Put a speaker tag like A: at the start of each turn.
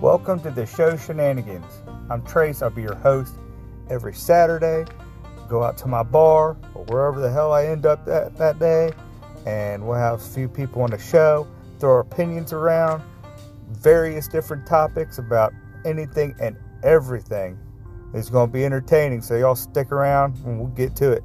A: Welcome to the show Shenanigans. I'm Trace, I'll be your host every Saturday. Go out to my bar or wherever the hell I end up that, that day, and we'll have a few people on the show, throw our opinions around, various different topics about anything and everything. It's going to be entertaining, so y'all stick around and we'll get to it.